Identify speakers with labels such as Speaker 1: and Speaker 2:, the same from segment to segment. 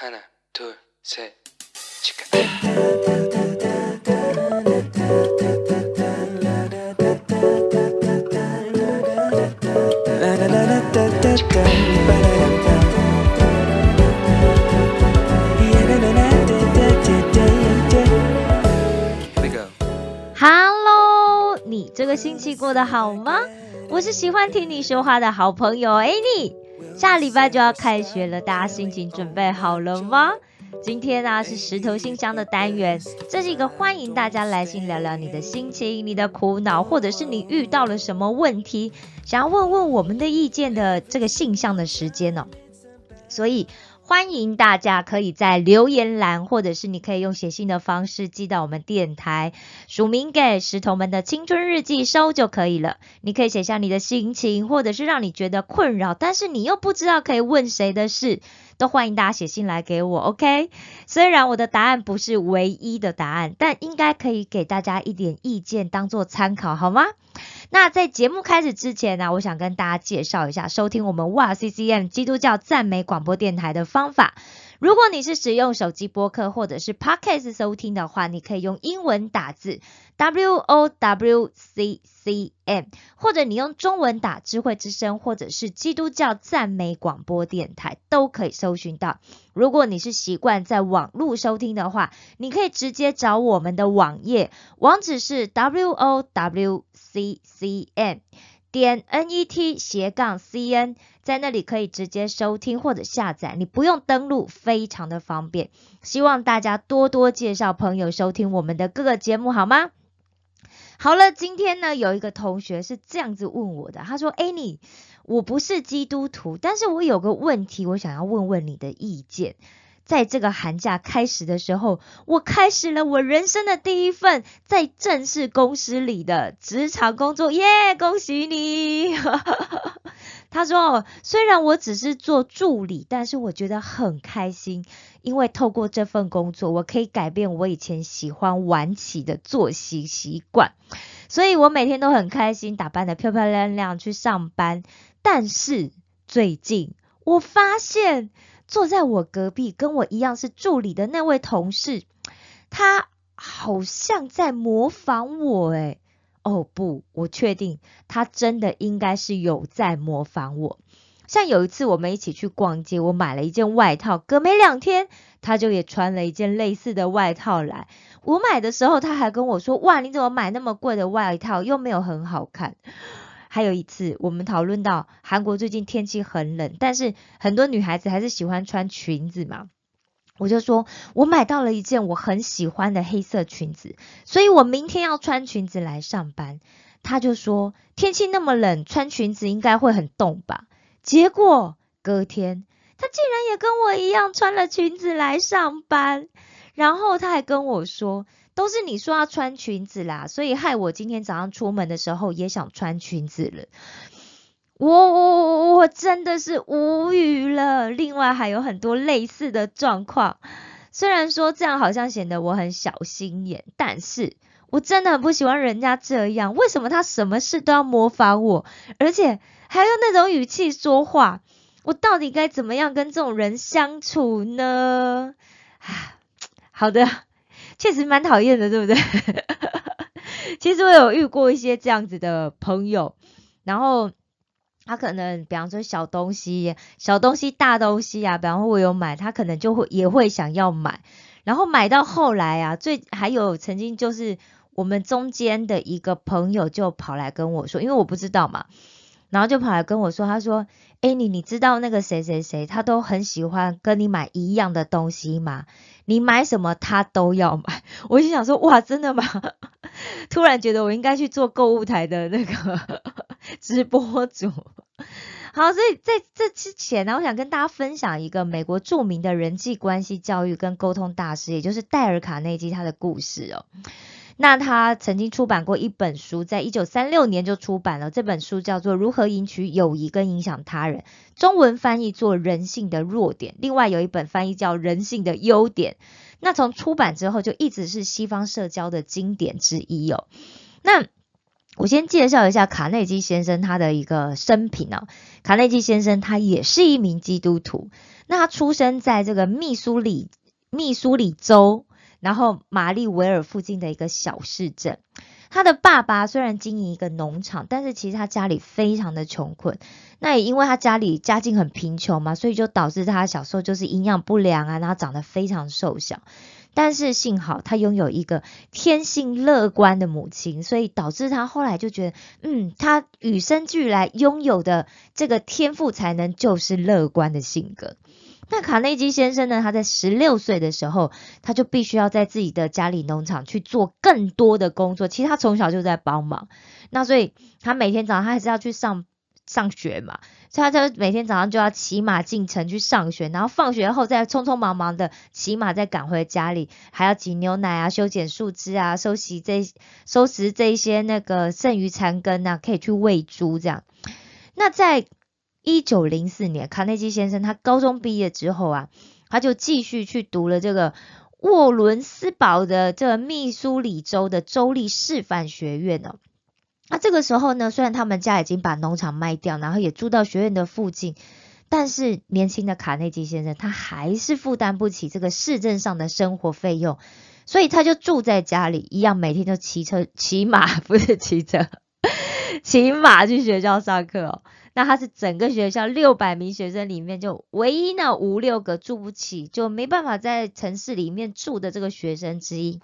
Speaker 1: 하나, 둘, 셋, 치카. Here we go.
Speaker 2: Hello，你这个星期过得好吗？我是喜欢听你说话的好朋友 Annie。 下礼拜就要开学了，大家心情准备好了吗？今天呢、是石头信箱的单元，这是一个欢迎大家来信聊聊你的心情、你的苦恼，或者是你遇到了什么问题，想要问问我们的意见的这个信箱的时间哦。所以欢迎大家可以在留言栏，或者是你可以用写信的方式寄到我们电台，署名给石头们的青春日记收就可以了。你可以写下你的心情，或者是让你觉得困扰，但是你又不知道可以问谁的事，都欢迎大家写信来给我，OK？虽然我的答案不是唯一的答案，但应该可以给大家一点意见，当做参考，好吗？那在节目开始之前呢、我想跟大家介绍一下收听我们哇 CCM 基督教赞美广播电台的方法。如果你是使用手机播客或者是 Podcast 收听的话，你可以用英文打字 W O W C C M，或者你用中文打智慧之声或者是基督教赞美广播电台都可以搜寻到。如果你是习惯在网络收听的话，你可以直接找我们的网页，网址是 W O W C C M 点 N E T 斜杠 C N，在那里可以直接收听或者下载，你不用登录，非常的方便。希望大家多多介绍朋友收听我们的各个节目，好吗？好了，今天呢有一个同学是这样子问我的，他说：“哎，你我不是基督徒，但是我有个问题，我想要问问你的意见。”在这个寒假开始的时候，我开始了我人生的第一份在正式公司里的职场工作，耶！恭喜你！他说：“虽然我只是做助理，但是我觉得很开心，因为透过这份工作，我可以改变我以前喜欢晚起的作息习惯，所以我每天都很开心，打扮的漂漂亮亮去上班。但是最近我发现。”坐在我隔壁跟我一样是助理的那位同事，他好像在模仿我诶。哦不，我确定他真的应该是有在模仿我。像有一次我们一起去逛街，我买了一件外套，隔没两天他就也穿了一件类似的外套来。我买的时候他还跟我说：“哇，你怎么买那么贵的外套，又没有很好看。”还有一次，我们讨论到韩国最近天气很冷，但是很多女孩子还是喜欢穿裙子嘛。我就说，我买到了一件我很喜欢的黑色裙子，所以我明天要穿裙子来上班。他就说，天气那么冷，穿裙子应该会很冻吧？结果隔天，他竟然也跟我一样穿了裙子来上班，然后他还跟我说。都是你说要穿裙子啦，所以害我今天早上出门的时候也想穿裙子了。我我我我真的是无语了。另外还有很多类似的状况，虽然说这样好像显得我很小心眼，但是我真的很不喜欢人家这样。为什么他什么事都要模仿我，而且还用那种语气说话？我到底该怎么样跟这种人相处呢？啊，好的。确实蛮讨厌的，对不对？其实我有遇过一些这样子的朋友，然后他可能，比方说小东西、小东西、大东西啊，比方说我有买，他可能就会也会想要买，然后买到后来啊，最还有曾经就是我们中间的一个朋友就跑来跟我说，因为我不知道嘛，然后就跑来跟我说，他说：“哎，你你知道那个谁谁谁，他都很喜欢跟你买一样的东西吗？”你买什么他都要买，我就想说哇，真的吗？突然觉得我应该去做购物台的那个 直播主。好，所以在这之前呢，我想跟大家分享一个美国著名的人际关系教育跟沟通大师，也就是戴尔卡内基他的故事哦。那他曾经出版过一本书，在一九三六年就出版了。这本书叫做《如何赢取友谊跟影响他人》，中文翻译做《人性的弱点》。另外有一本翻译叫《人性的优点》。那从出版之后就一直是西方社交的经典之一哦。那我先介绍一下卡内基先生他的一个生平哦。卡内基先生他也是一名基督徒，那他出生在这个密苏里密苏里州，然后马利维尔附近的一个小市镇。他的爸爸虽然经营一个农场，但是其实他家里非常的穷困。那也因为他家里家境很贫穷嘛，所以就导致他小时候就是营养不良啊，然后长得非常瘦小。但是幸好他拥有一个天性乐观的母亲，所以导致他后来就觉得，嗯，他与生俱来拥有的这个天赋才能就是乐观的性格。那卡内基先生呢？他在十六岁的时候，他就必须要在自己的家里农场去做更多的工作。其实他从小就在帮忙，那所以他每天早上他还是要去上上学嘛，所以他就每天早上就要骑马进城去上学，然后放学后再匆匆忙忙的骑马再赶回家里，还要挤牛奶啊、修剪树枝啊、收拾这收拾这些那个剩余残羹啊，可以去喂猪这样。那在一九零四年，卡内基先生他高中毕业之后啊，他就继续去读了这个沃伦斯堡的这密苏里州的州立示范学院哦。那这个时候呢，虽然他们家已经把农场卖掉，然后也住到学院的附近，但是年轻的卡内基先生他还是负担不起这个市镇上的生活费用，所以他就住在家里，一样每天都骑车骑马，不是骑车，骑马去学校上课哦。那他是整个学校六百名学生里面就唯一那五六个住不起，就没办法在城市里面住的这个学生之一。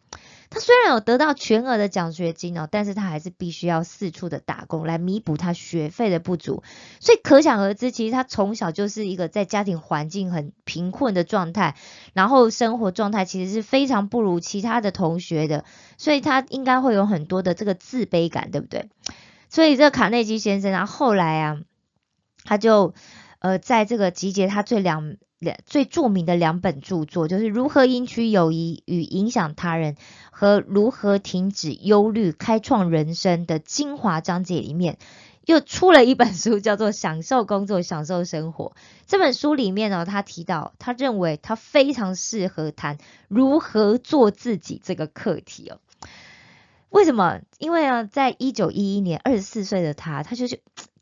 Speaker 2: 他虽然有得到全额的奖学金哦，但是他还是必须要四处的打工来弥补他学费的不足。所以可想而知，其实他从小就是一个在家庭环境很贫困的状态，然后生活状态其实是非常不如其他的同学的，所以他应该会有很多的这个自卑感，对不对？所以这卡内基先生啊，后来啊。他就呃，在这个集结他最两两最著名的两本著作，就是《如何赢取友谊与影响他人》和《如何停止忧虑开创人生》的精华章节里面，又出了一本书，叫做《享受工作，享受生活》。这本书里面呢，他提到，他认为他非常适合谈如何做自己这个课题哦。为什么？因为啊，在一九一一年，二十四岁的他，他就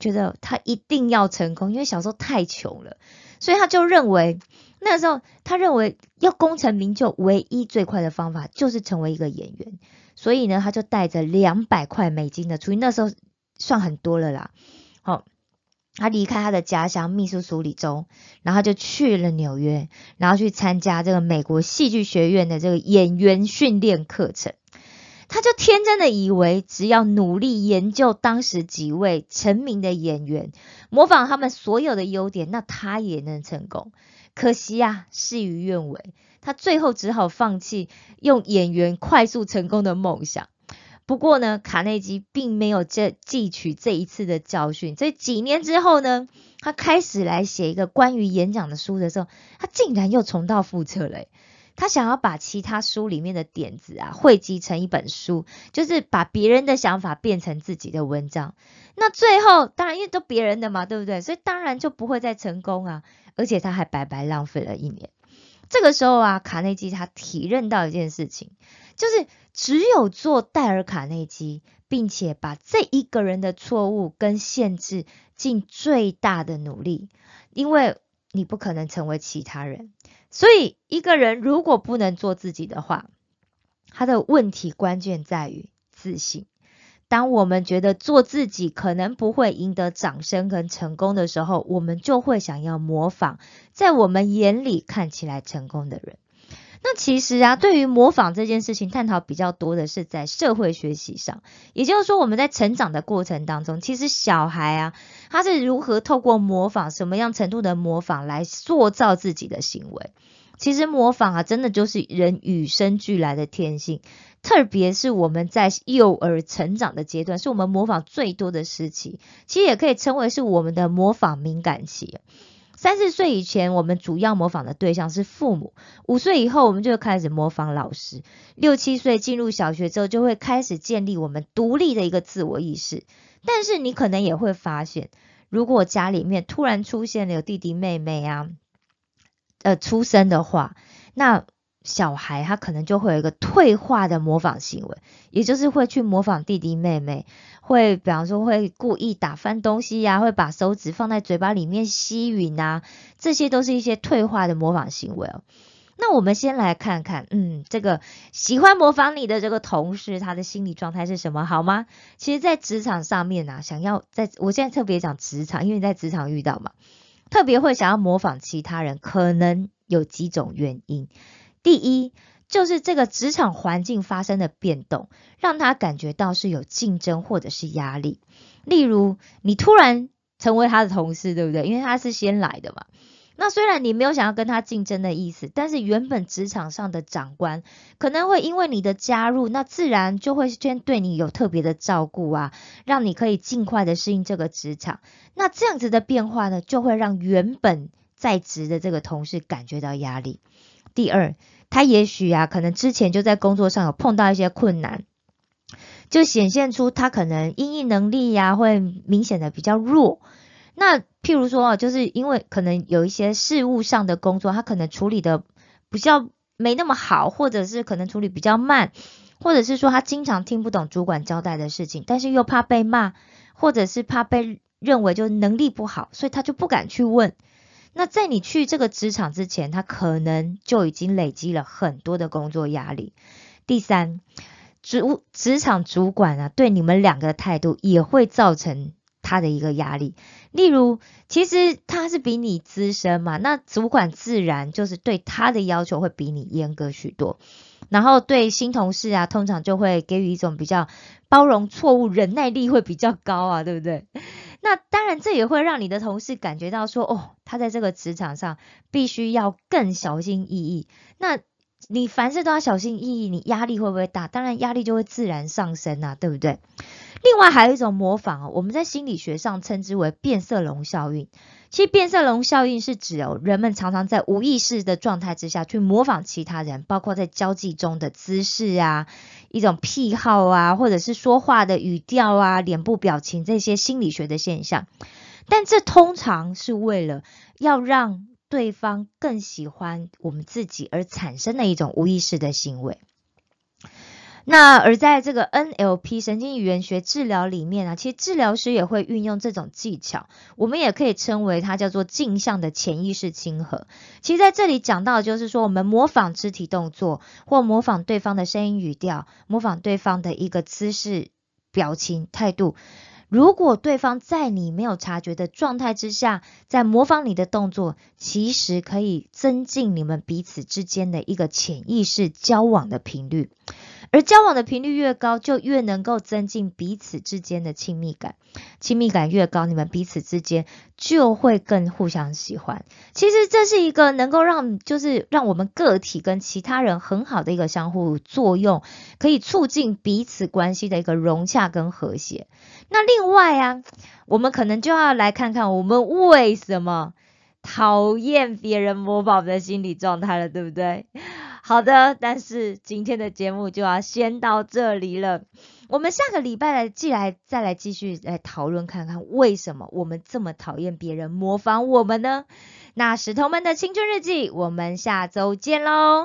Speaker 2: 觉得他一定要成功，因为小时候太穷了，所以他就认为那时候他认为要功成名就，唯一最快的方法就是成为一个演员。所以呢，他就带着两百块美金的，属于那时候算很多了啦。好，他离开他的家乡密苏苏里州，然后就去了纽约，然后去参加这个美国戏剧学院的这个演员训练课程。他就天真的以为，只要努力研究当时几位成名的演员，模仿他们所有的优点，那他也能成功。可惜呀，事与愿违，他最后只好放弃用演员快速成功的梦想。不过呢，卡内基并没有这汲取这一次的教训，所以几年之后呢，他开始来写一个关于演讲的书的时候，他竟然又重蹈覆辙了。他想要把其他书里面的点子啊汇集成一本书，就是把别人的想法变成自己的文章。那最后当然因为都别人的嘛，对不对？所以当然就不会再成功啊，而且他还白白浪费了一年。这个时候啊，卡内基他体认到一件事情，就是只有做戴尔·卡内基，并且把这一个人的错误跟限制尽最大的努力，因为你不可能成为其他人。所以，一个人如果不能做自己的话，他的问题关键在于自信。当我们觉得做自己可能不会赢得掌声跟成功的时候，我们就会想要模仿在我们眼里看起来成功的人。那其实啊，对于模仿这件事情，探讨比较多的是在社会学习上。也就是说，我们在成长的过程当中，其实小孩啊，他是如何透过模仿什么样程度的模仿来塑造自己的行为。其实模仿啊，真的就是人与生俱来的天性，特别是我们在幼儿成长的阶段，是我们模仿最多的时期。其实也可以称为是我们的模仿敏感期。三四岁以前，我们主要模仿的对象是父母；五岁以后，我们就开始模仿老师；六七岁进入小学之后，就会开始建立我们独立的一个自我意识。但是你可能也会发现，如果家里面突然出现了有弟弟妹妹啊。呃，出生的话，那小孩他可能就会有一个退化的模仿行为，也就是会去模仿弟弟妹妹，会比方说会故意打翻东西呀，会把手指放在嘴巴里面吸吮啊，这些都是一些退化的模仿行为哦。那我们先来看看，嗯，这个喜欢模仿你的这个同事，他的心理状态是什么，好吗？其实，在职场上面啊，想要在我现在特别讲职场，因为在职场遇到嘛，特别会想要模仿其他人，可能有几种原因。第一，就是这个职场环境发生的变动，让他感觉到是有竞争或者是压力。例如，你突然成为他的同事，对不对？因为他是先来的嘛。那虽然你没有想要跟他竞争的意思，但是原本职场上的长官可能会因为你的加入，那自然就会先对你有特别的照顾啊，让你可以尽快的适应这个职场。那这样子的变化呢，就会让原本在职的这个同事感觉到压力。第二，他也许啊，可能之前就在工作上有碰到一些困难，就显现出他可能应应能力呀，会明显的比较弱。那譬如说啊，就是因为可能有一些事务上的工作，他可能处理的比较没那么好，或者是可能处理比较慢，或者是说他经常听不懂主管交代的事情，但是又怕被骂，或者是怕被认为就能力不好，所以他就不敢去问。那在你去这个职场之前，他可能就已经累积了很多的工作压力。第三，主职场主管啊，对你们两个的态度也会造成。他的一个压力，例如，其实他是比你资深嘛，那主管自然就是对他的要求会比你严格许多，然后对新同事啊，通常就会给予一种比较包容错误、忍耐力会比较高啊，对不对？那当然，这也会让你的同事感觉到说，哦，他在这个职场上必须要更小心翼翼。那你凡事都要小心翼翼，你压力会不会大？当然，压力就会自然上升啊，对不对？另外还有一种模仿，我们在心理学上称之为变色龙效应。其实变色龙效应是指哦，人们常常在无意识的状态之下去模仿其他人，包括在交际中的姿势啊、一种癖好啊，或者是说话的语调啊、脸部表情这些心理学的现象。但这通常是为了要让对方更喜欢我们自己而产生的一种无意识的行为。那而在这个 NLP 神经语言学治疗里面啊，其实治疗师也会运用这种技巧，我们也可以称为它叫做镜像的潜意识亲和。其实在这里讲到的就是说，我们模仿肢体动作，或模仿对方的声音语调，模仿对方的一个姿势、表情、态度。如果对方在你没有察觉的状态之下，在模仿你的动作，其实可以增进你们彼此之间的一个潜意识交往的频率。而交往的频率越高，就越能够增进彼此之间的亲密感。亲密感越高，你们彼此之间就会更互相喜欢。其实这是一个能够让，就是让我们个体跟其他人很好的一个相互作用，可以促进彼此关系的一个融洽跟和谐。那另外啊，我们可能就要来看看我们为什么讨厌别人模仿的心理状态了，对不对？好的，但是今天的节目就要先到这里了。我们下个礼拜来继来再来继续来讨论看看为什么我们这么讨厌别人模仿我们呢？那石头们的青春日记，我们下周见喽。